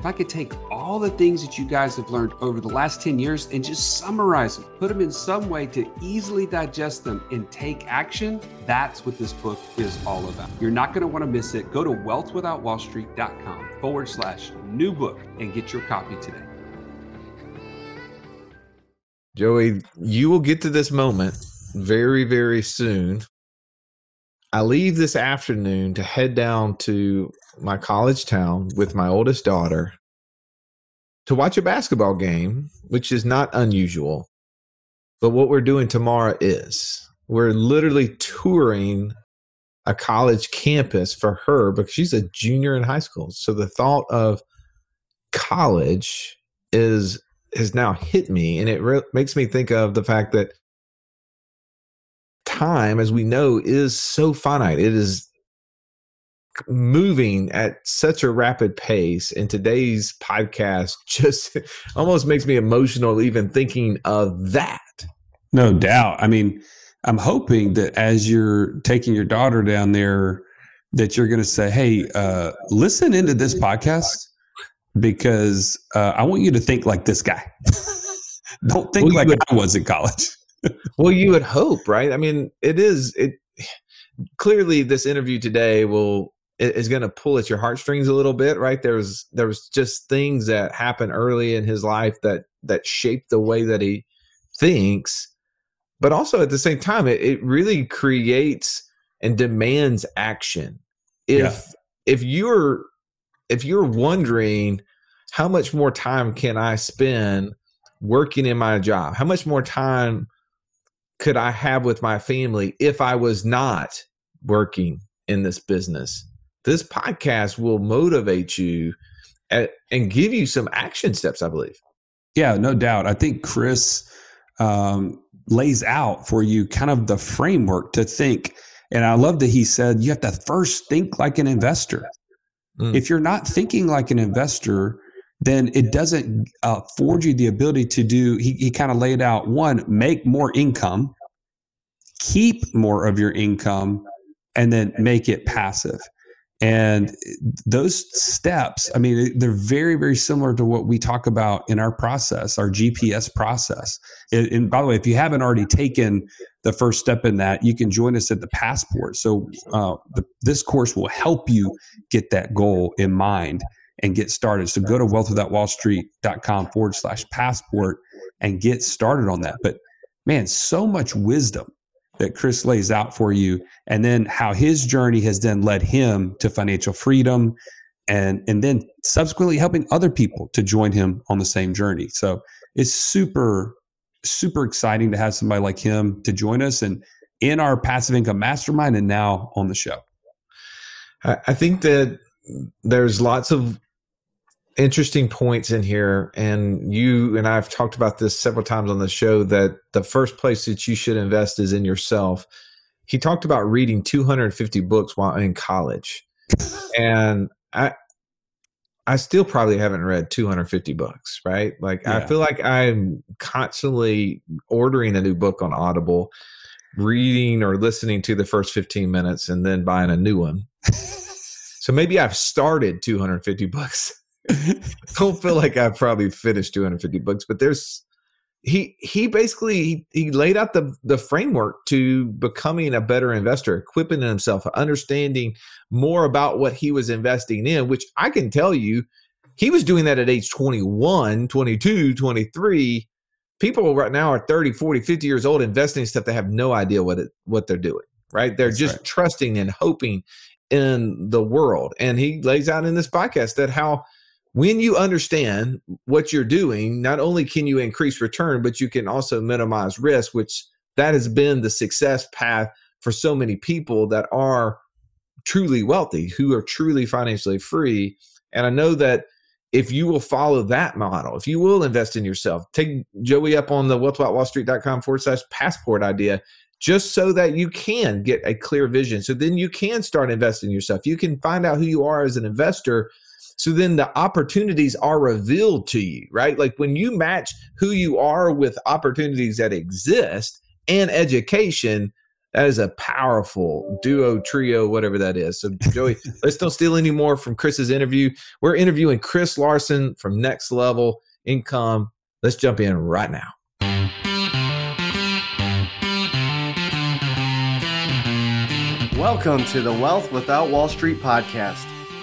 if I could take all the things that you guys have learned over the last 10 years and just summarize them, put them in some way to easily digest them and take action, that's what this book is all about. You're not going to want to miss it. Go to wealthwithoutwallstreet.com forward slash new book and get your copy today. Joey, you will get to this moment very, very soon. I leave this afternoon to head down to my college town with my oldest daughter to watch a basketball game, which is not unusual. But what we're doing tomorrow is we're literally touring a college campus for her because she's a junior in high school. So the thought of college is has now hit me and it re- makes me think of the fact that time as we know is so finite. It is moving at such a rapid pace and today's podcast just almost makes me emotional even thinking of that. No doubt. I mean i'm hoping that as you're taking your daughter down there that you're going to say hey uh, listen into this podcast because uh, i want you to think like this guy. Don't think well, like would, i was in college. Well you would hope right? I mean it is it clearly this interview today will is going to pull at your heartstrings a little bit right? There was there was just things that happened early in his life that that shaped the way that he thinks. But also at the same time it, it really creates and demands action. If yeah. if you're if you're wondering how much more time can i spend working in my job? How much more time could i have with my family if i was not working in this business this podcast will motivate you at, and give you some action steps, I believe. Yeah, no doubt. I think Chris um, lays out for you kind of the framework to think. And I love that he said you have to first think like an investor. Mm. If you're not thinking like an investor, then it doesn't uh, afford you the ability to do, he, he kind of laid out one, make more income, keep more of your income, and then make it passive. And those steps, I mean, they're very, very similar to what we talk about in our process, our GPS process. And by the way, if you haven't already taken the first step in that, you can join us at the Passport. So uh, the, this course will help you get that goal in mind and get started. So go to wealthwithoutwallstreet.com forward slash passport and get started on that. But man, so much wisdom that Chris lays out for you, and then how his journey has then led him to financial freedom, and and then subsequently helping other people to join him on the same journey. So it's super super exciting to have somebody like him to join us and in our passive income mastermind and now on the show. I think that there's lots of interesting points in here and you and I've talked about this several times on the show that the first place that you should invest is in yourself. He talked about reading 250 books while in college. and I I still probably haven't read 250 books, right? Like yeah. I feel like I'm constantly ordering a new book on Audible, reading or listening to the first 15 minutes and then buying a new one. so maybe I've started 250 books don't feel like I've probably finished 250 books, but there's he he basically he, he laid out the the framework to becoming a better investor, equipping himself, understanding more about what he was investing in, which I can tell you he was doing that at age 21, 22, 23. People right now are 30, 40, 50 years old investing in stuff they have no idea what it what they're doing, right? They're That's just right. trusting and hoping in the world. And he lays out in this podcast that how when you understand what you're doing, not only can you increase return, but you can also minimize risk, which that has been the success path for so many people that are truly wealthy, who are truly financially free. And I know that if you will follow that model, if you will invest in yourself, take Joey up on the wealthwithoutwallstreet.com forward slash passport idea, just so that you can get a clear vision. So then you can start investing in yourself. You can find out who you are as an investor. So then the opportunities are revealed to you, right? Like when you match who you are with opportunities that exist and education, that is a powerful duo, trio, whatever that is. So, Joey, let's don't steal any more from Chris's interview. We're interviewing Chris Larsen from Next Level Income. Let's jump in right now. Welcome to the Wealth Without Wall Street podcast,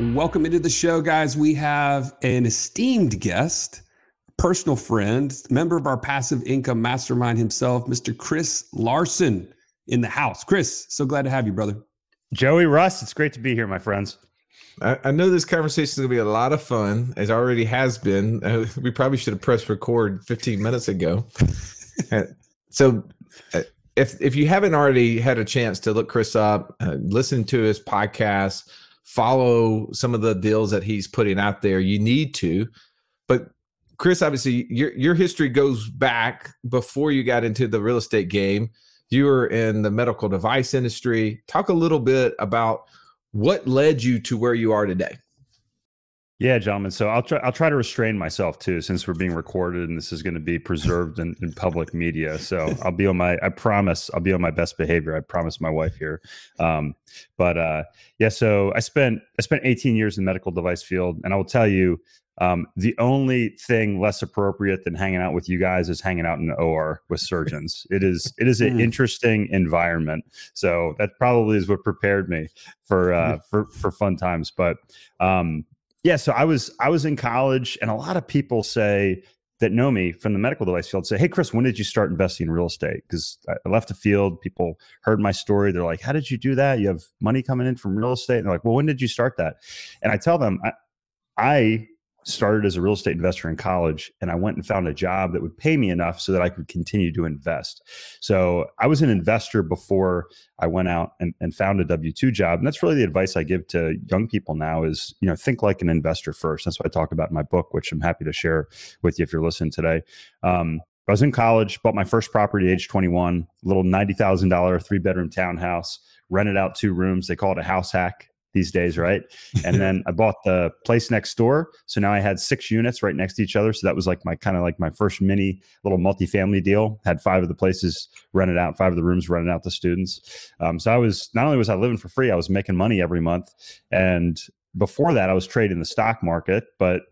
Welcome into the show, guys. We have an esteemed guest, personal friend, member of our passive income mastermind himself, Mr. Chris Larsen in the house. Chris, so glad to have you, brother. Joey Russ, it's great to be here, my friends. I, I know this conversation is going to be a lot of fun, as already has been. Uh, we probably should have pressed record 15 minutes ago. Uh, so, uh, if if you haven't already had a chance to look Chris up, uh, listen to his podcast, follow some of the deals that he's putting out there, you need to. But Chris, obviously, your your history goes back before you got into the real estate game you were in the medical device industry. Talk a little bit about what led you to where you are today. Yeah, gentlemen. So I'll try. I'll try to restrain myself too, since we're being recorded and this is going to be preserved in, in public media. So I'll be on my. I promise. I'll be on my best behavior. I promise my wife here. Um, but uh, yeah. So I spent I spent 18 years in the medical device field, and I will tell you, um, the only thing less appropriate than hanging out with you guys is hanging out in the OR with surgeons. it is it is an hmm. interesting environment. So that probably is what prepared me for uh, for for fun times. But um, yeah, so I was I was in college, and a lot of people say that know me from the medical device field say, "Hey, Chris, when did you start investing in real estate?" Because I left the field, people heard my story. They're like, "How did you do that? You have money coming in from real estate?" And they're like, "Well, when did you start that?" And I tell them, I, I started as a real estate investor in college and I went and found a job that would pay me enough so that I could continue to invest. So I was an investor before I went out and, and found a W 2 job. And that's really the advice I give to young people now is, you know, think like an investor first. That's what I talk about in my book, which I'm happy to share with you if you're listening today. Um, I was in college, bought my first property at age 21, little $90,000 three bedroom townhouse, rented out two rooms. They call it a house hack these days, right? And then I bought the place next door. So now I had six units right next to each other. So that was like my kind of like my first mini little multifamily deal. Had five of the places rented out, five of the rooms rented out to students. Um, so I was not only was I living for free, I was making money every month. And before that, I was trading the stock market, but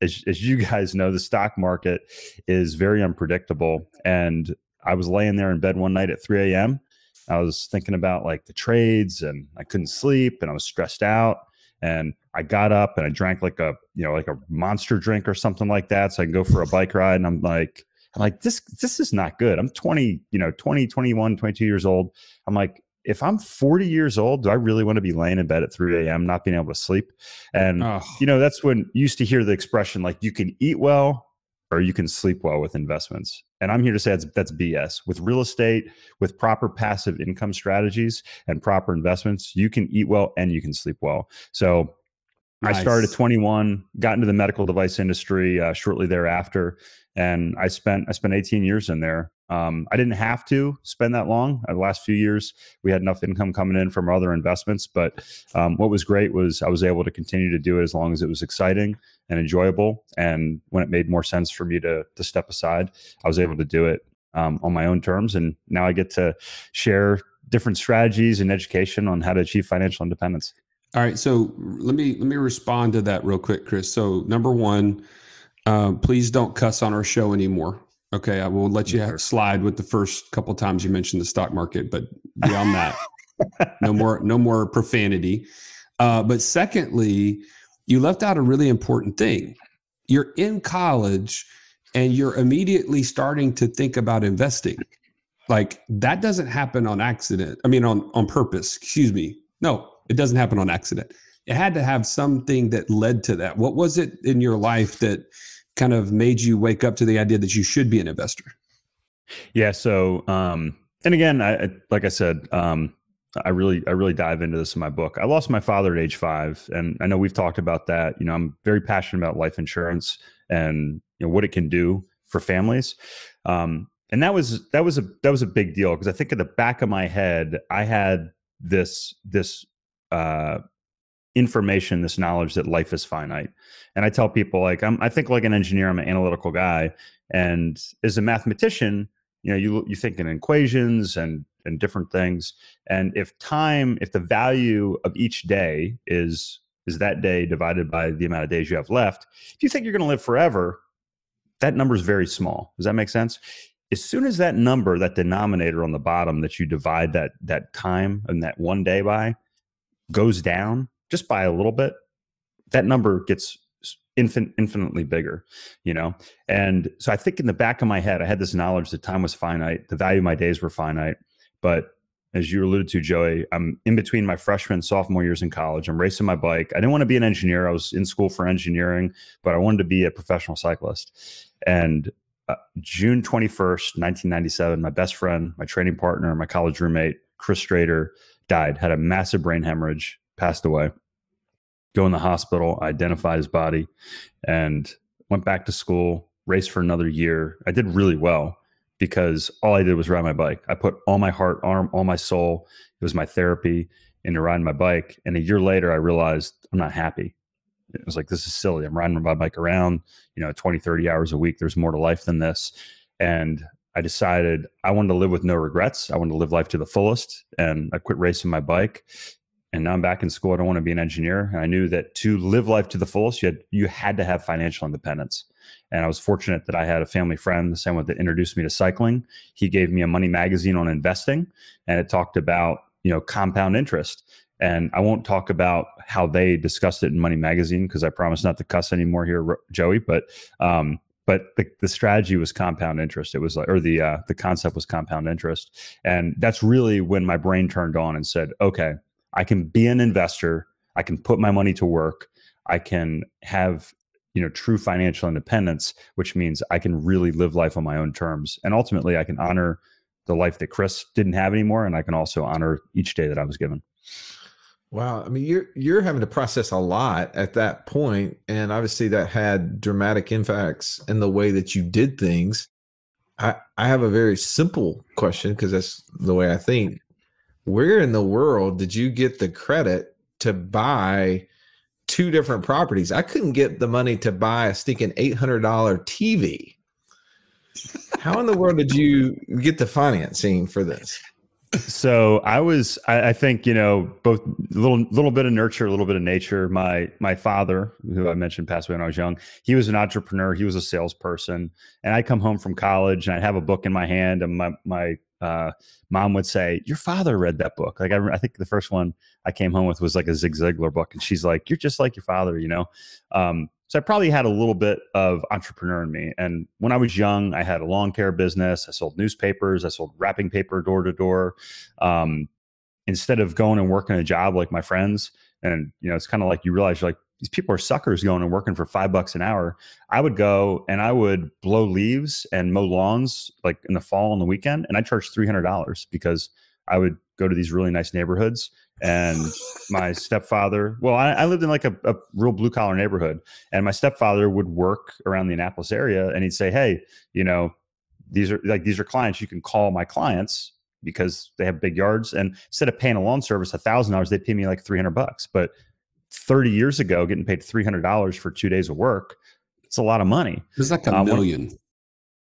as, as you guys know, the stock market is very unpredictable. And I was laying there in bed one night at 3 a.m. I was thinking about like the trades and I couldn't sleep and I was stressed out. And I got up and I drank like a, you know, like a monster drink or something like that. So I can go for a bike ride. And I'm like, I'm like, this, this is not good. I'm 20, you know, 20, 21, 22 years old. I'm like, if I'm 40 years old, do I really want to be laying in bed at 3 a.m., not being able to sleep? And, oh. you know, that's when you used to hear the expression like, you can eat well or you can sleep well with investments. And I'm here to say that's, that's BS. With real estate, with proper passive income strategies and proper investments, you can eat well and you can sleep well. So nice. I started at 21, got into the medical device industry uh, shortly thereafter, and I spent I spent 18 years in there. Um, I didn't have to spend that long. Uh, the last few years, we had enough income coming in from other investments. But um, what was great was I was able to continue to do it as long as it was exciting and enjoyable. And when it made more sense for me to to step aside, I was able to do it um, on my own terms. And now I get to share different strategies and education on how to achieve financial independence. All right, so let me let me respond to that real quick, Chris. So number one, uh, please don't cuss on our show anymore. Okay, I will let you have, slide with the first couple times you mentioned the stock market, but beyond that, no more no more profanity. Uh, but secondly, you left out a really important thing. You're in college and you're immediately starting to think about investing. Like that doesn't happen on accident. I mean, on, on purpose, excuse me. No, it doesn't happen on accident. It had to have something that led to that. What was it in your life that kind of made you wake up to the idea that you should be an investor? Yeah. So, um, and again, I, like I said, um, I really, I really dive into this in my book. I lost my father at age five, and I know we've talked about that. You know, I'm very passionate about life insurance and you know what it can do for families. Um, and that was that was a that was a big deal because I think at the back of my head I had this this uh, information, this knowledge that life is finite. And I tell people like I'm I think like an engineer, I'm an analytical guy, and as a mathematician, you know, you you think in equations and and different things. And if time, if the value of each day is is that day divided by the amount of days you have left, if you think you're going to live forever, that number is very small. Does that make sense? As soon as that number, that denominator on the bottom that you divide that that time and that one day by goes down just by a little bit, that number gets infin- infinitely bigger, you know? And so I think in the back of my head, I had this knowledge that time was finite, the value of my days were finite. But as you alluded to, Joey, I'm in between my freshman sophomore years in college. I'm racing my bike. I didn't want to be an engineer. I was in school for engineering, but I wanted to be a professional cyclist. And uh, June 21st, 1997, my best friend, my training partner, my college roommate, Chris Strader, died, had a massive brain hemorrhage, passed away. Go in the hospital, identified his body, and went back to school, raced for another year. I did really well because all I did was ride my bike. I put all my heart, arm, all my soul. It was my therapy into riding my bike. And a year later, I realized I'm not happy. It was like, this is silly. I'm riding my bike around, you know, 20, 30 hours a week. There's more to life than this. And I decided I wanted to live with no regrets. I wanted to live life to the fullest. And I quit racing my bike. And now I'm back in school. I don't want to be an engineer. And I knew that to live life to the fullest, you had, you had to have financial independence. And I was fortunate that I had a family friend, the same one that introduced me to cycling. He gave me a money magazine on investing, and it talked about you know compound interest. And I won't talk about how they discussed it in Money Magazine because I promise not to cuss anymore here, Joey. But um, but the, the strategy was compound interest. It was like, or the uh, the concept was compound interest, and that's really when my brain turned on and said, okay, I can be an investor. I can put my money to work. I can have you know true financial independence which means i can really live life on my own terms and ultimately i can honor the life that chris didn't have anymore and i can also honor each day that i was given wow i mean you're you're having to process a lot at that point and obviously that had dramatic impacts in the way that you did things i i have a very simple question because that's the way i think where in the world did you get the credit to buy two different properties. I couldn't get the money to buy a stinking eight hundred dollar TV. How in the world did you get the financing for this? So I was, I, I, think, you know, both a little, little bit of nurture, a little bit of nature. My, my father, who I mentioned passed away when I was young, he was an entrepreneur. He was a salesperson, and I'd come home from college and I'd have a book in my hand, and my, my uh, mom would say, "Your father read that book." Like I, I, think the first one I came home with was like a Zig Ziglar book, and she's like, "You're just like your father," you know. Um, so I probably had a little bit of entrepreneur in me. And when I was young, I had a lawn care business. I sold newspapers. I sold wrapping paper door to door. Um, instead of going and working a job like my friends, and you know, it's kind of like you realize you're like these people are suckers going and working for five bucks an hour. I would go and I would blow leaves and mow lawns like in the fall on the weekend, and I charged three hundred dollars because I would go to these really nice neighborhoods. And my stepfather, well, I, I lived in like a, a real blue collar neighborhood, and my stepfather would work around the Annapolis area, and he'd say, "Hey, you know, these are like these are clients. You can call my clients because they have big yards. And instead of paying a lawn service a thousand dollars, they pay me like three hundred bucks. But 30 years ago, getting paid $300 for two days of work, it's a lot of money. It's like a um, million.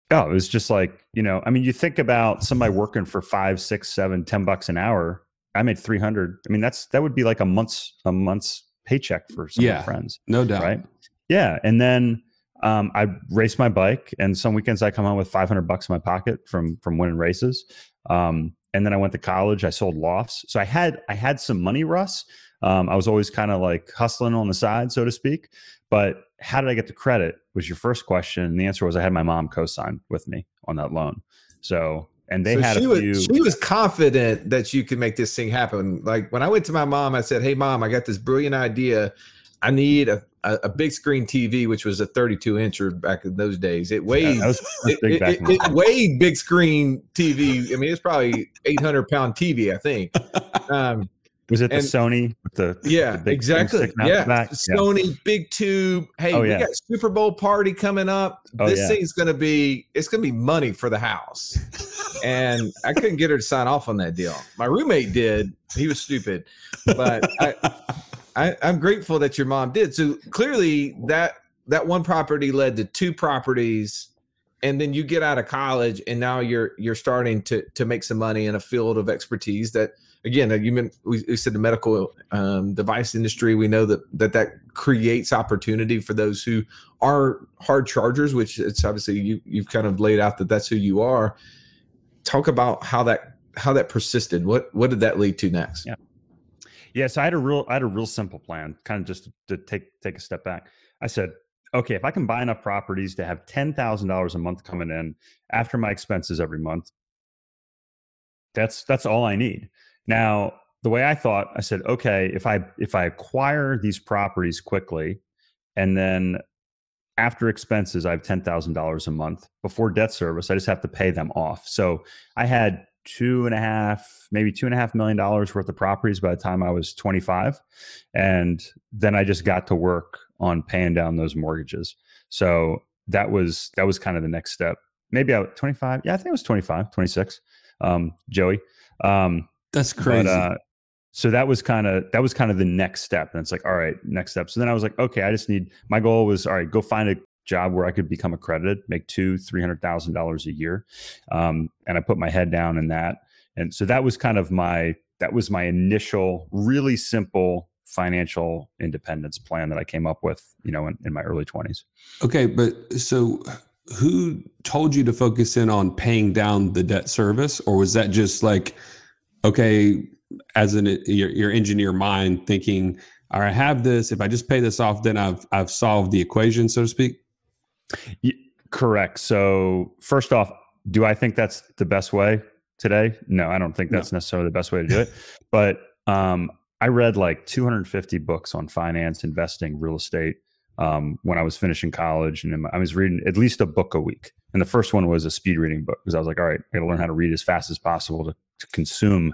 Oh, it was just like, you know, I mean, you think about somebody working for five, six, seven, ten bucks an hour. I made 300. I mean, that's, that would be like a month's, a month's paycheck for some yeah, friends. No doubt. Right. Yeah. And then, um, I race my bike and some weekends I come home with 500 bucks in my pocket from, from winning races. Um, and then I went to college. I sold lofts. So I had, I had some money, Russ, um, I was always kind of like hustling on the side, so to speak. But how did I get the credit? Was your first question. And the answer was I had my mom co-sign with me on that loan. So and they So had she a was she was confident that you could make this thing happen. Like when I went to my mom, I said, "Hey, mom, I got this brilliant idea. I need a, a, a big screen TV, which was a 32 incher back in those days. It yeah, weighed that was, that was it, big it- it- it weighed big screen TV. I mean, it's probably 800 pound TV, I think. Um, Was it the and- Sony with the yeah, the exactly. sticking out the Yeah, back? Yeah. Sony big tube. Hey, Oh, we yeah. got Super Bowl party coming up. Oh, this yeah. thing's gonna be it's gonna be money for the house. and I couldn't get her to sign off on that deal. My roommate did. He was stupid, but I, I I'm grateful that your mom did. So clearly that that one property led to two properties and then you get out of college and now you're you're starting to to make some money in a field of expertise that again uh, you mean we, we said the medical um, device industry we know that that that creates opportunity for those who are hard chargers which it's obviously you you've kind of laid out that that's who you are talk about how that how that persisted what what did that lead to next Yeah. Yeah, so I had a real I had a real simple plan, kind of just to take take a step back. I said, okay, if I can buy enough properties to have ten thousand dollars a month coming in after my expenses every month, that's that's all I need. Now, the way I thought, I said, okay, if I if I acquire these properties quickly, and then after expenses, I have ten thousand dollars a month before debt service. I just have to pay them off. So I had two and a half, maybe two and a half million dollars worth of properties by the time I was 25. And then I just got to work on paying down those mortgages. So that was that was kind of the next step. Maybe I was 25. Yeah, I think it was 25, 26. Um, Joey. Um, That's crazy. but uh, so that was kind of that was kind of the next step, and it's like, all right, next step. So then I was like, okay, I just need. My goal was, all right, go find a job where I could become accredited, make two, three hundred thousand dollars a year, um, and I put my head down in that. And so that was kind of my that was my initial, really simple financial independence plan that I came up with, you know, in, in my early twenties. okay, but so who told you to focus in on paying down the debt service, or was that just like, okay, as an your, your engineer mind thinking, all right, I have this. If I just pay this off, then I've I've solved the equation, so to speak. Y- Correct. So first off, do I think that's the best way today? No, I don't think No. that's necessarily the best way to do it. but um, I read like 250 books on finance, investing, real estate um, when I was finishing college, and I was reading at least a book a week. And the first one was a speed reading book because I was like, all right, I got to learn how to read as fast as possible to, to consume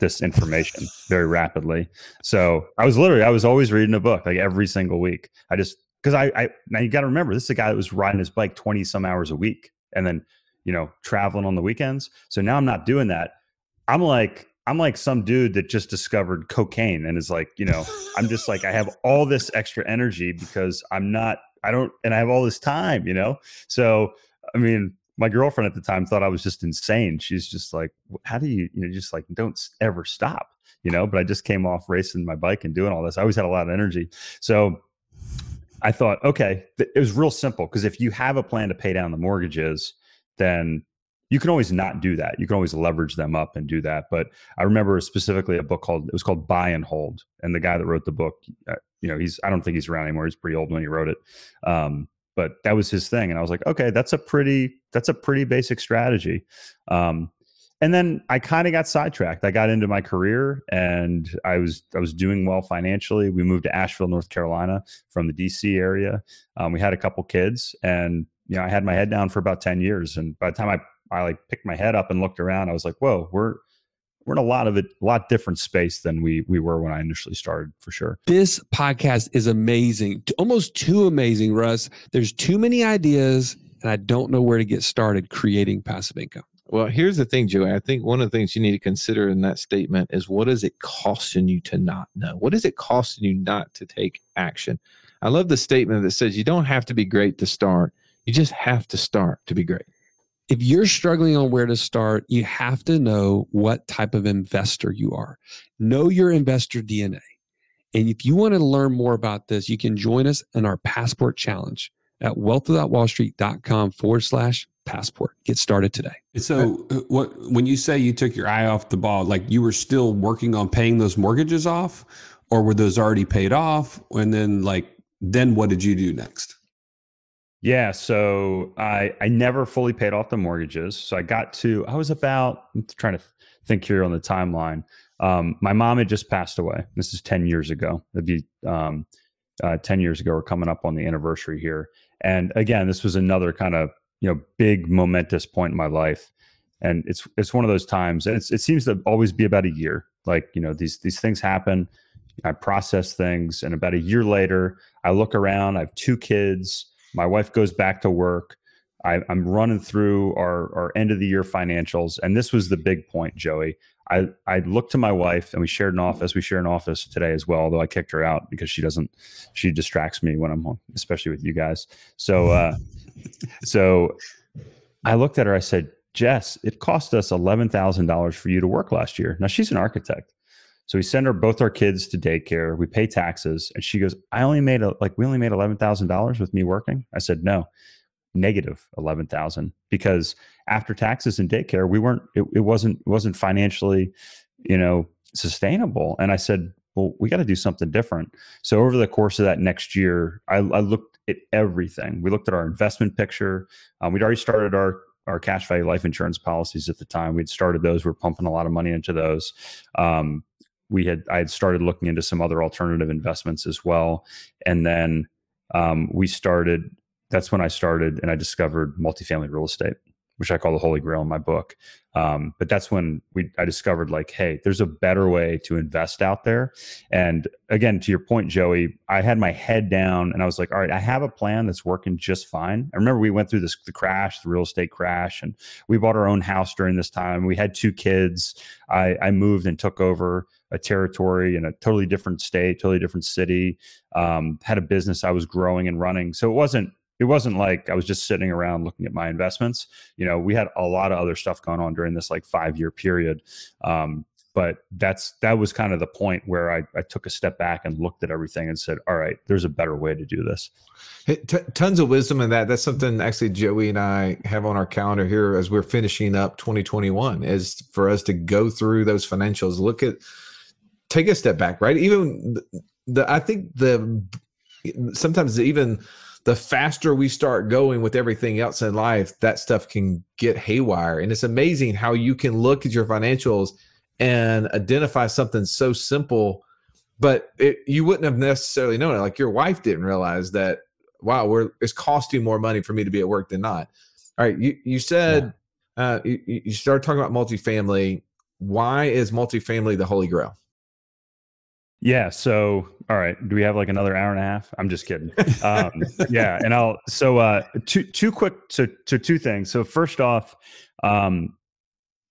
this information very rapidly. So I was literally, I was always reading a book like every single week. I just because I, I now you got to remember this is a guy that was riding his bike 20 some hours a week and then you know traveling on the weekends so now i'm not doing that i'm like i'm like some dude that just discovered cocaine and is like you know i'm just like i have all this extra energy because i'm not i don't and i have all this time you know so i mean my girlfriend at the time thought i was just insane she's just like how do you you know just like don't ever stop you know but i just came off racing my bike and doing all this i always had a lot of energy so I thought, okay, it was real simple because if you have a plan to pay down the mortgages, then you can always not do that. You can always leverage them up and do that. But I remember specifically a book called it was called Buy and Hold, and the guy that wrote the book, uh, you know, he's I don't think he's around anymore. He's pretty old when he wrote it, um, but that was his thing, and I was like, okay, that's a pretty that's a pretty basic strategy. Um, and then I kind of got sidetracked. I got into my career and I was I was doing well financially. We moved to Asheville, North Carolina from the DC area. Um, we had a couple kids and you know I had my head down for about 10 years and by the time I I like picked my head up and looked around I was like, "Whoa, we're we're in a lot of it a lot different space than we we were when I initially started for sure." This podcast is amazing, almost too amazing, Russ. There's too many ideas, and I don't know where to get started creating passive income. Well, here's the thing, Joey. I think one of the things you need to consider in that statement is what is it costing you to not know? What is it costing you not to take action? I love the statement that says you don't have to be great to start. You just have to start to be great. If you're struggling on where to start, you have to know what type of investor you are. Know your investor DNA. And if you want to learn more about this, you can join us in our passport challenge at wealthwithoutwallstreet.com forward slash passport. Get started today. So, uh, what when you say you took your eye off the ball, like you were still working on paying those mortgages off, or were those already paid off? And then, like, then what did you do next? Yeah, so I I never fully paid off the mortgages. So I got to I was about I'm trying to think here on the timeline. Um, my mom had just passed away. This is ten years ago. It'd be um, uh, ten years ago. We're coming up on the anniversary here. And again, this was another kind of you know big momentous point in my life. And it's it's one of those times, and it seems to always be about a year. Like you know these these things happen. I process things, and about a year later, I look around. I have two kids my wife goes back to work. I, am running through our, our end of the year financials. And this was the big point, Joey. I, I looked to my wife and we shared an office. We share an office today as well, although I kicked her out because she doesn't, she distracts me when I'm home, especially with you guys. So, uh, so I looked at her, I said, Jess, it cost us $11,000 for you to work last year. Now she's an architect. So we send her both our kids to daycare. We pay taxes, and she goes, "I only made a, like we only made eleven thousand dollars with me working." I said, "No, negative eleven thousand because after taxes and daycare, we weren't. It, it wasn't. It wasn't financially, you know, sustainable." And I said, "Well, we got to do something different." So over the course of that next year, I, I looked at everything. We looked at our investment picture. Um, we'd already started our our cash value life insurance policies at the time. We'd started those. We we're pumping a lot of money into those. Um, we had I had started looking into some other alternative investments as well, and then um, we started. That's when I started, and I discovered multifamily real estate, which I call the holy grail in my book. Um, but that's when we I discovered like, hey, there's a better way to invest out there. And again, to your point, Joey, I had my head down, and I was like, all right, I have a plan that's working just fine. I remember we went through this the crash, the real estate crash, and we bought our own house during this time. We had two kids. I, I moved and took over a territory in a totally different state, totally different city. Um, had a business I was growing and running, so it wasn't it wasn't like I was just sitting around looking at my investments. You know, we had a lot of other stuff going on during this like five year period. Um, but that's that was kind of the point where I, I took a step back and looked at everything and said, all right, there's a better way to do this. T- tons of wisdom in that. That's something actually Joey and I have on our calendar here as we're finishing up 2021 is for us to go through those financials, look at take a step back, right? Even the, the I think the sometimes even the faster we start going with everything else in life, that stuff can get haywire. And it's amazing how you can look at your financials and identify something so simple, but it, you wouldn't have necessarily known it. Like your wife didn't realize that, wow, we're it's costing more money for me to be at work than not. All right, you you said yeah. uh, you, you started talking about multifamily. Why is multifamily the holy grail? Yeah. So, all right. Do we have like another hour and a half? I'm just kidding. Um, yeah. And I'll, so, uh, two, two quick, so, so two things. So first off, um,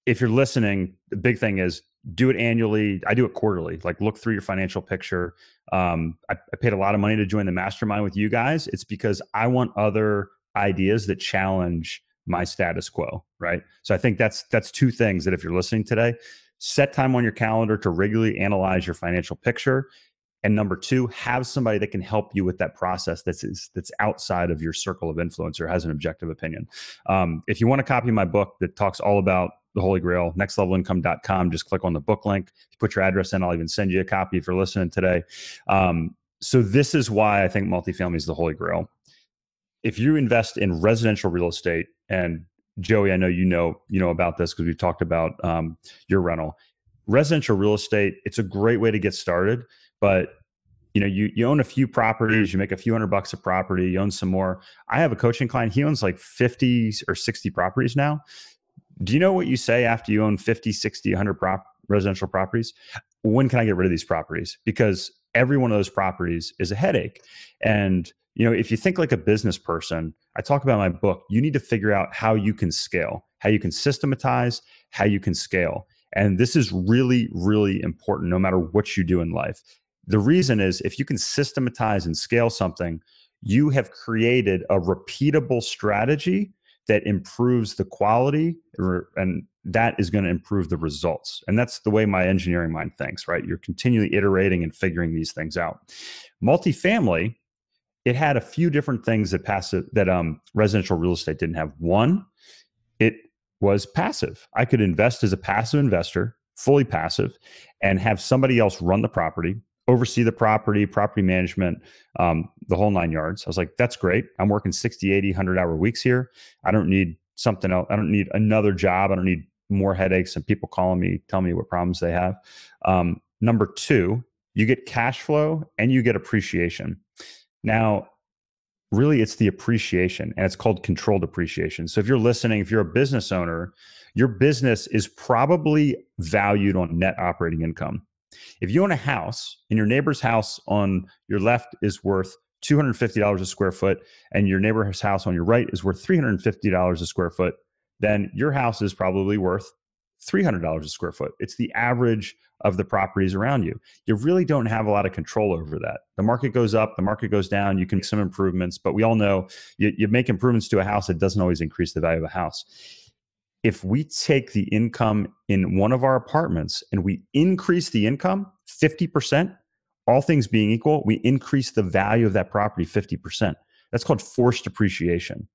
if you're listening, the big thing is do it annually. I do it quarterly, like look through your financial picture. Um, I, I paid a lot of money to join the mastermind with you guys. It's because I want other ideas that challenge my status quo. Right. So I think that's, that's two things that if you're listening today, set time on your calendar to regularly analyze your financial picture and number two have somebody that can help you with that process that's is, that's outside of your circle of influence or has an objective opinion. Um, if you want to copy my book that talks all about the holy grail nextlevelincome.com just click on the book link put your address in i'll even send you a copy if you're listening today. Um, so this is why i think multifamily is the holy grail. If you invest in residential real estate and Joey, I know you know you know about this because we've talked about um, your rental. Residential real estate, it's a great way to get started, but you know, you you own a few properties, you make a few hundred bucks a property, you own some more. I have a coaching client, he owns like 50 or 60 properties now. Do you know what you say after you own 50, 60, 100 prop residential properties? When can I get rid of these properties? Because every one of those properties is a headache. And you know, if you think like a business person, I talk about my book, you need to figure out how you can scale, how you can systematize, how you can scale. And this is really, really important no matter what you do in life. The reason is if you can systematize and scale something, you have created a repeatable strategy that improves the quality and that is going to improve the results. And that's the way my engineering mind thinks, right? You're continually iterating and figuring these things out. Multifamily it had a few different things that passive that um, residential real estate didn't have. One, it was passive. I could invest as a passive investor, fully passive, and have somebody else run the property. oversee the property, property management, um, the whole nine yards. I was like, that's great. I'm working 60, 80, 100 hour weeks here. I don't need something else. I don't need another job. I don't need more headaches and people calling me, telling me what problems they have. Um, number two, you get cash flow and you get appreciation. Now, really, it's the appreciation and it's called controlled appreciation. So if you're listening, if you're a business owner, your business is probably valued on net operating income. If you own a house and your neighbor's house on your left is worth $250 a square foot and your neighbor's house on your right is worth $350 a square foot, then your house is probably worth $300 a square foot. It's the average of the properties around you. You really don't have a lot of control over that. The market goes up, the market goes down, you can make some improvements, but we all know you, you make improvements to a house, it doesn't always increase the value of a house. If we take the income in one of our apartments and we increase the income 50%, all things being equal, we increase the value of that property 50%. That's called forced appreciation.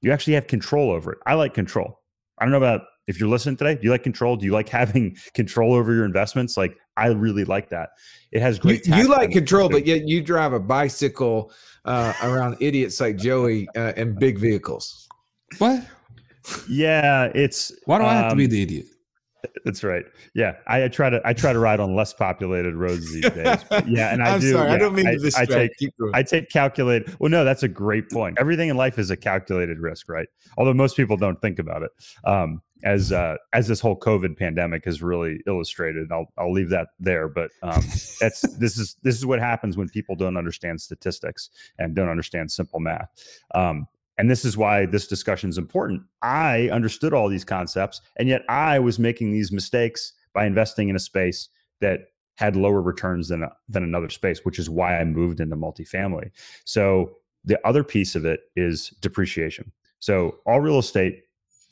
You actually have control over it. I like control. I don't know about if you're listening today. Do you like control? Do you like having control over your investments? Like I really like that. It has great. You, you like control, but yet you drive a bicycle uh, around idiots like Joey uh, and big vehicles. What? Yeah, it's. Why do I have to be um, the idiot? That's right. Yeah, I, I, try to I try to ride on less populated roads these days. But yeah, and I I'm do. Sorry, yeah, I don't mean I, to distract. I take, I take calculated. Well, no, that's a great point. Everything in life is a calculated risk, right? Although most people don't think about it. Um, as uh, as this whole COVID pandemic has really illustrated. I'll I'll leave that there. But um, that's this is this is what happens when people don't understand statistics and don't understand simple math. Um, and this is why this discussion is important. I understood all these concepts, and yet I was making these mistakes by investing in a space that had lower returns than, than another space, which is why I moved into multifamily. So the other piece of it is depreciation. So all real estate,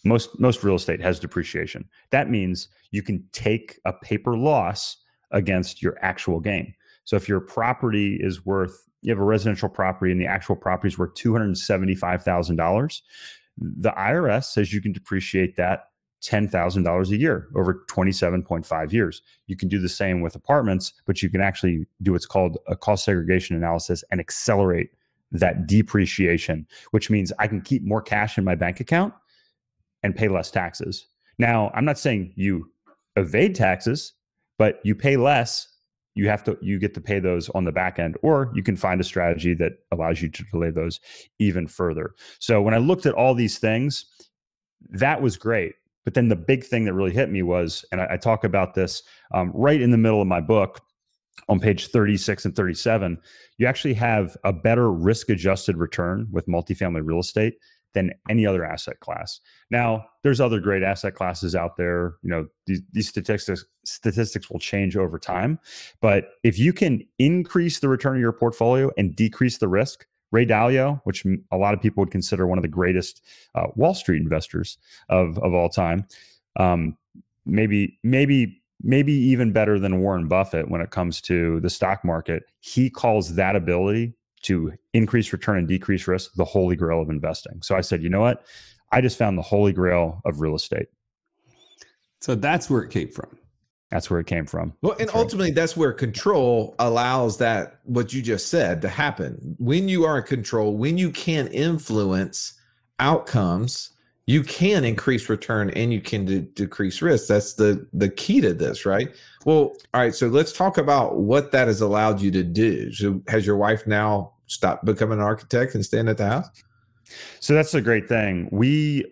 most most real estate has depreciation. That means you can take a paper loss against your actual gain. So if your property is worth you have a residential property and the actual property is worth $275,000, the IRS says you can depreciate that $10,000 a year over 27.5 years. You can do the same with apartments, but you can actually do what's called a cost segregation analysis and accelerate that depreciation, which means I can keep more cash in my bank account and pay less taxes. Now, I'm not saying you evade taxes, but you pay less you have to you get to pay those on the back end or you can find a strategy that allows you to delay those even further so when i looked at all these things that was great but then the big thing that really hit me was and i, I talk about this um, right in the middle of my book on page 36 and 37 you actually have a better risk adjusted return with multifamily real estate than any other asset class. Now, there's other great asset classes out there. You know, these, these statistics statistics will change over time, but if you can increase the return of your portfolio and decrease the risk, Ray Dalio, which a lot of people would consider one of the greatest uh, Wall Street investors of of all time, um, maybe maybe maybe even better than Warren Buffett when it comes to the stock market. He calls that ability to increase return and decrease risk, the holy grail of investing. So I said, you know what? I just found the holy grail of real estate. So that's where it came from. That's where it came from. Well, and that's ultimately, right. that's where control allows that, what you just said, to happen. When you are in control, when you can influence outcomes, you can increase return and you can de- decrease risk. That's the the key to this, right? Well, all right. So let's talk about what that has allowed you to do. So has your wife now stopped becoming an architect and staying at the house? So that's a great thing. We,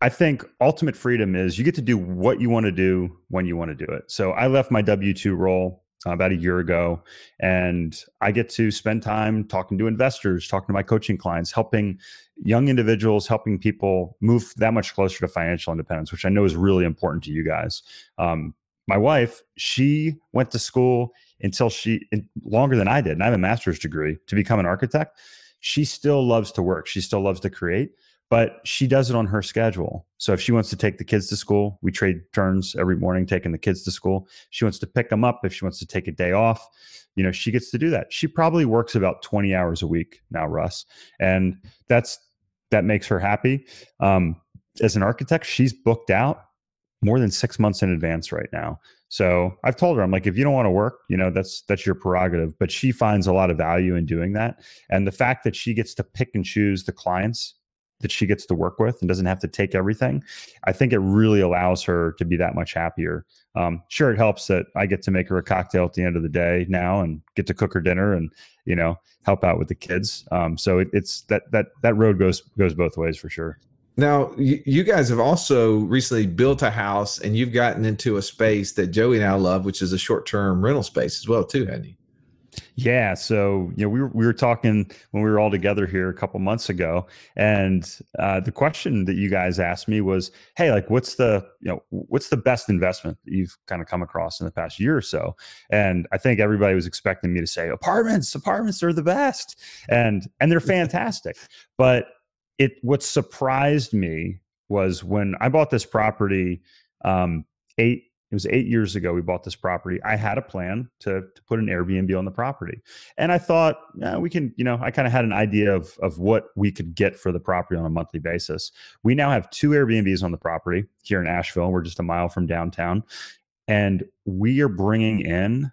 I think, ultimate freedom is you get to do what you want to do when you want to do it. So I left my W two role uh, about a year ago. And I get to spend time talking to investors, talking to my coaching clients, helping young individuals, helping people move that much closer to financial independence, which I know is really important to you guys. Um, my wife, she went to school until she longer than I did, and I have a master's degree to become an architect. She still loves to work. She still loves to create but she does it on her schedule. So if she wants to take the kids to school, we trade turns every morning taking the kids to school. She wants to pick them up if she wants to take a day off, you know, she gets to do that. She probably works about 20 hours a week now, Russ. And that's that makes her happy. Um, as an architect, she's booked out more than six months in advance right now. So I've told her, I'm like, if you don't want to work, you know, that's that's your prerogative. But she finds a lot of value in doing that. And the fact that she gets to pick and choose the clients that she gets to work with and doesn't have to take everything, I think it really allows her to be that much happier. Um, sure, it helps that I get to make her a cocktail at the end of the day now and get to cook her dinner and you know help out with the kids. Um, so it, it's that that that road goes goes both ways for sure. Now, you guys have also recently built a house and you've gotten into a space that Joey and I love, which is a short term rental space as well, too, haven't you? Yeah, so you know we were we were talking when we were all together here a couple months ago, and uh, the question that you guys asked me was, "Hey, like, what's the you know what's the best investment that you've kind of come across in the past year or so?" And I think everybody was expecting me to say, "Apartments, apartments are the best," and and they're fantastic. but it what surprised me was when I bought this property um, eight it was eight years ago we bought this property i had a plan to, to put an airbnb on the property and i thought we can you know i kind of had an idea of, of what we could get for the property on a monthly basis we now have two airbnbs on the property here in asheville we're just a mile from downtown and we are bringing in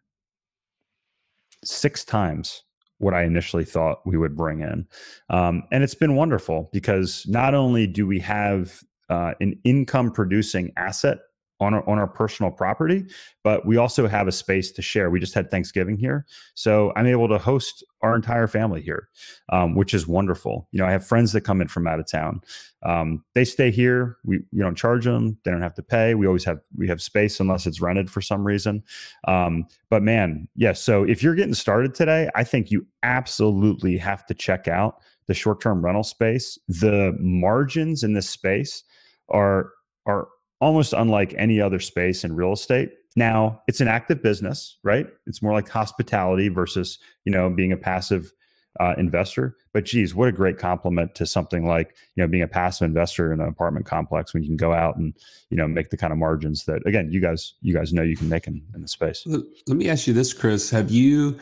six times what I initially thought we would bring in. Um, and it's been wonderful because not only do we have uh, an income producing asset on our, on our personal property, but we also have a space to share. We just had Thanksgiving here, so I'm able to host our entire family here, um, which is wonderful. You know, I have friends that come in from out of town. Um, they stay here. We you don't charge them. They don't have to pay. We always have we have space unless it's rented for some reason. Um, but man, yes. Yeah, so if you're getting started today, I think you absolutely have to check out the short term rental space. The margins in this space are are almost unlike any other space in real estate. Now, it's an active business, right? It's more like hospitality versus, you know, being a passive uh, investor. But geez, what a great complement to something like, you know, being a passive investor in an apartment complex when you can go out and, you know, make the kind of margins that again, you guys, you guys know you can make in, in the space. Let me ask you this, Chris. Have you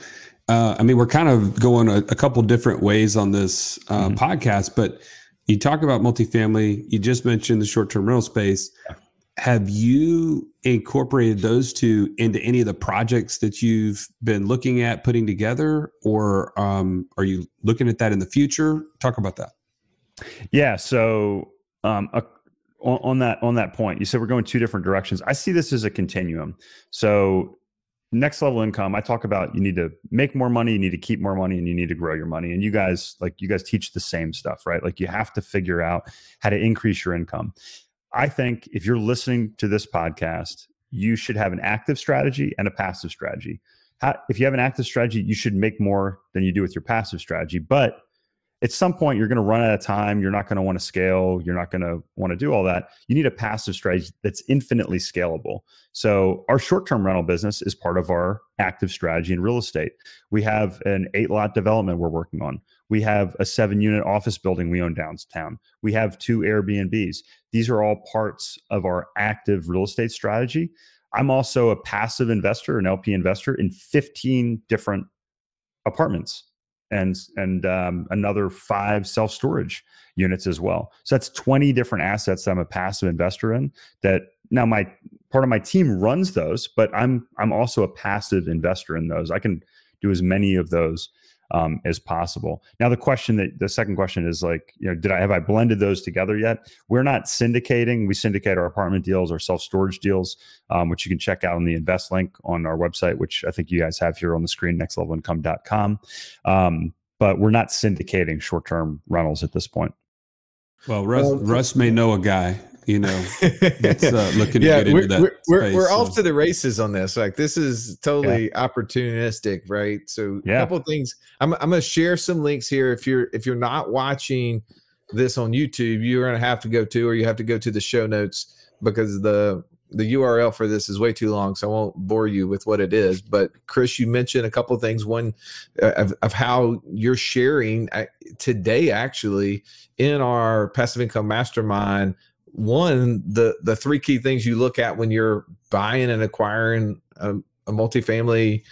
uh, I mean, we're kind of going a, a couple different ways on this uh, mm-hmm. podcast, but you talk about multifamily. You just mentioned the short-term rental space. Have you incorporated those two into any of the projects that you've been looking at putting together? Or um, are you looking at that in the future? Talk about that. Yeah so um, on, on, that on that point you said we're going two different directions. I see this as a continuum. So next level income i talk about you need to make more money you need to keep more money and you need to grow your money. And you guys like you guys teach the same stuff right? Like you have to figure out how to increase your income I think if you're listening to this podcast, you should have an active strategy and a passive strategy. How, if you have an active strategy, you should make more than you do with your passive strategy. But at some point, you're going to run out of time. You're not going to want to scale. You're not going to want to do all that. You need a passive strategy that's infinitely scalable. So, our short term rental business is part of our active strategy in real estate. We have an eight lot development we're working on. We have a seven unit office building we own downtown. We have two Airbnbs. These are all parts of our active real estate strategy. I'm also a passive investor, an LP investor in 15 different apartments and and um, another five self storage units as well. So that's 20 different assets that I'm a passive investor in. That now my part of my team runs those, but I'm I'm also a passive investor in those. I can do as many of those um, as possible. Now, the question that the second question is like, you know, did I have I blended those together yet? We're not syndicating. We syndicate our apartment deals, our self storage deals, um, which you can check out on the invest link on our website, which I think you guys have here on the screen, nextlevelincome.com. Um, but we're not syndicating short term rentals at this point. Well, Russ, well, Russ may know a guy you know, that's uh, looking yeah, to get we're, into that. We're, we're, we're so. off to the races on this. Like this is totally yeah. opportunistic, right? So yeah. a couple things. I'm I'm gonna share some links here. If you're if you're not watching this on YouTube, you're gonna have to go to or you have to go to the show notes because the the URL for this is way too long, so I won't bore you with what it is. But Chris, you mentioned a couple of things. One uh, of, of how you're sharing uh, today, actually, in our passive income mastermind one the the three key things you look at when you're buying and acquiring a, a multifamily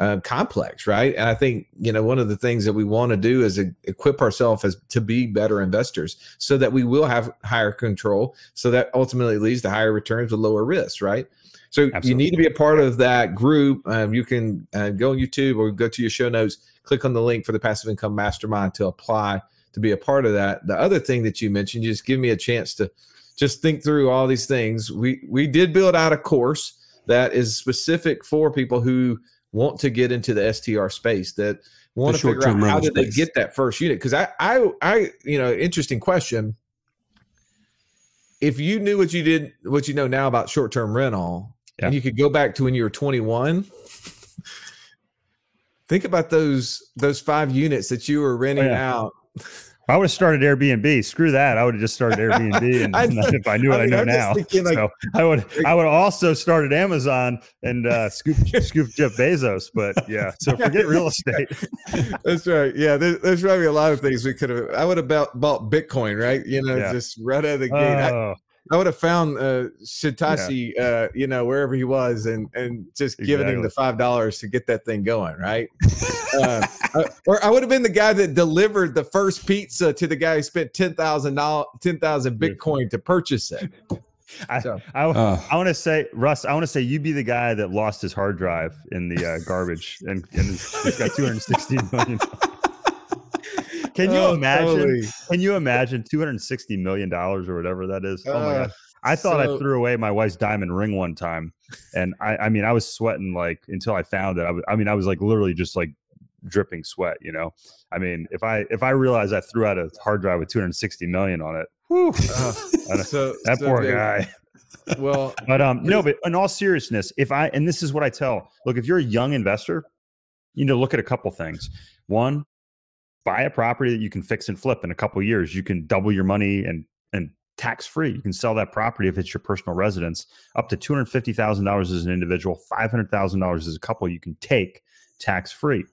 uh, complex, right? And I think you know one of the things that we want to do is equip ourselves as to be better investors, so that we will have higher control, so that ultimately leads to higher returns with lower risks, right? So Absolutely. you need to be a part of that group. Um, you can uh, go on YouTube or go to your show notes, click on the link for the Passive Income Mastermind to apply to be a part of that. The other thing that you mentioned, you just give me a chance to just think through all these things. We we did build out a course that is specific for people who want to get into the STR space that want the to figure out how did space. they get that first unit. Because I, I, I, you know, interesting question. If you knew what you did, what you know now about short term rental, yeah. and you could go back to when you were 21, think about those those five units that you were renting oh, yeah. out I would have started Airbnb. Screw that. I would have just started Airbnb, and I, if I knew what I, mean, I know now, like, so I would. I would also started Amazon and uh, scoop scoop Jeff Bezos. But yeah, so forget real estate. That's right. Yeah, there's, there's probably a lot of things we could have. I would have bought, bought Bitcoin, right? You know, yeah. just right out of the gate. Oh. I would have found uh, Satoshi, yeah. uh, you know, wherever he was, and and just exactly. given him the five dollars to get that thing going, right? uh, or I would have been the guy that delivered the first pizza to the guy who spent ten thousand dollars, ten thousand Bitcoin to purchase it. I, so, I, uh, I want to say, Russ, I want to say you be the guy that lost his hard drive in the uh, garbage and, and he's got 260 million. Can you oh, imagine? Totally. Can you imagine two hundred sixty million dollars or whatever that is? Oh my uh, god! I thought so, I threw away my wife's diamond ring one time, and I, I mean, I was sweating like until I found it. I, was, I mean, I was like literally just like dripping sweat. You know, I mean, if I if I realized I threw out a hard drive with two hundred sixty million on it, whew, uh, so, that so poor good. guy. Well, but um, no, but in all seriousness, if I and this is what I tell, look, if you're a young investor, you know, look at a couple things. One, buy a property that you can fix and flip in a couple years. You can double your money and and tax free. You can sell that property if it's your personal residence up to two hundred fifty thousand dollars as an individual, five hundred thousand dollars as a couple. You can take tax free.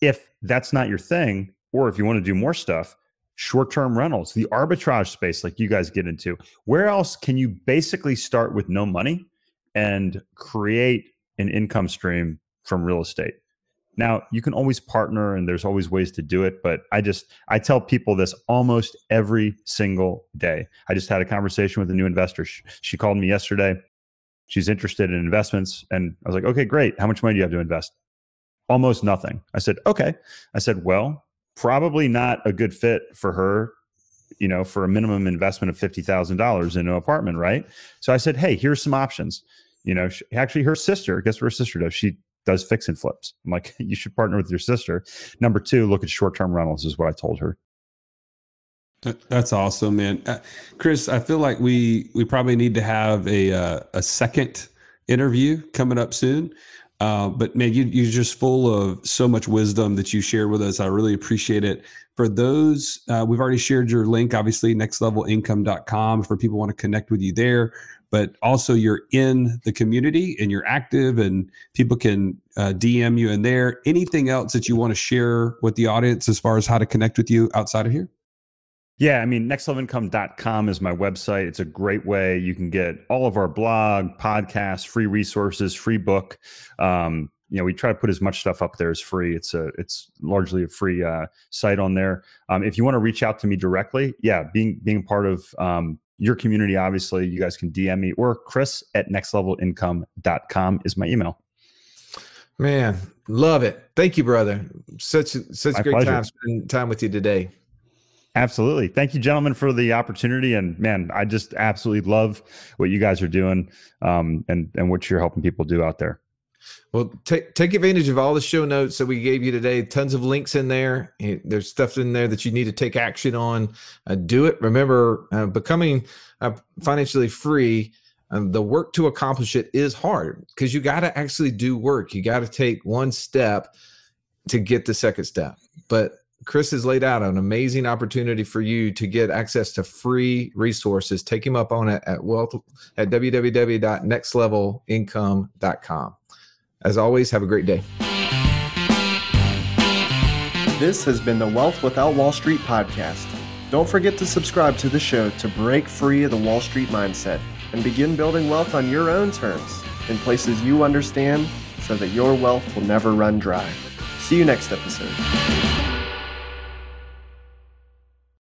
If that's not your thing, or if you want to do more stuff, short term rentals, the arbitrage space, like you guys get into. Where else can you basically start with no money and create an income stream from real estate? Now, you can always partner and there's always ways to do it, but I just I tell people this almost every single day. I just had a conversation with a new investor. She, she called me yesterday. She's interested in investments and I was like, "Okay, great. How much money do you have to invest?" Almost nothing. I said, "Okay." I said, "Well, probably not a good fit for her you know, for a minimum investment of $50,000 in an apartment, right? So I said, hey, here's some options. You know, she, actually, her sister, guess what her sister does? She does fix and flips. I'm like, you should partner with your sister. Number two, look at short term rentals, is what I told her. That's awesome, man. Uh, Chris, I feel like we we probably need to have a uh, a second interview coming up soon. Uh, but man, you, you're just full of so much wisdom that you share with us. I really appreciate it. For those, uh, we've already shared your link, obviously, nextlevelincome.com for people want to connect with you there but also you're in the community and you're active and people can uh, DM you in there. Anything else that you want to share with the audience as far as how to connect with you outside of here? Yeah, I mean, nextlevelincome.com is my website. It's a great way. You can get all of our blog, podcasts, free resources, free book. Um, you know, we try to put as much stuff up there as free. It's a, it's largely a free uh, site on there. Um, if you want to reach out to me directly, yeah, being being part of um, your community, obviously, you guys can DM me or Chris at nextlevelincome.com is my email. Man, love it. Thank you, brother. Such such my great pleasure. time spending time with you today. Absolutely. Thank you, gentlemen, for the opportunity. And man, I just absolutely love what you guys are doing um, and, and what you're helping people do out there. Well, take take advantage of all the show notes that we gave you today. Tons of links in there. There's stuff in there that you need to take action on. Uh, do it. Remember, uh, becoming uh, financially free. Um, the work to accomplish it is hard because you got to actually do work. You got to take one step to get the second step. But Chris has laid out an amazing opportunity for you to get access to free resources. Take him up on it at wealth at www.nextlevelincome.com. As always, have a great day. This has been the Wealth Without Wall Street podcast. Don't forget to subscribe to the show to break free of the Wall Street mindset and begin building wealth on your own terms in places you understand so that your wealth will never run dry. See you next episode.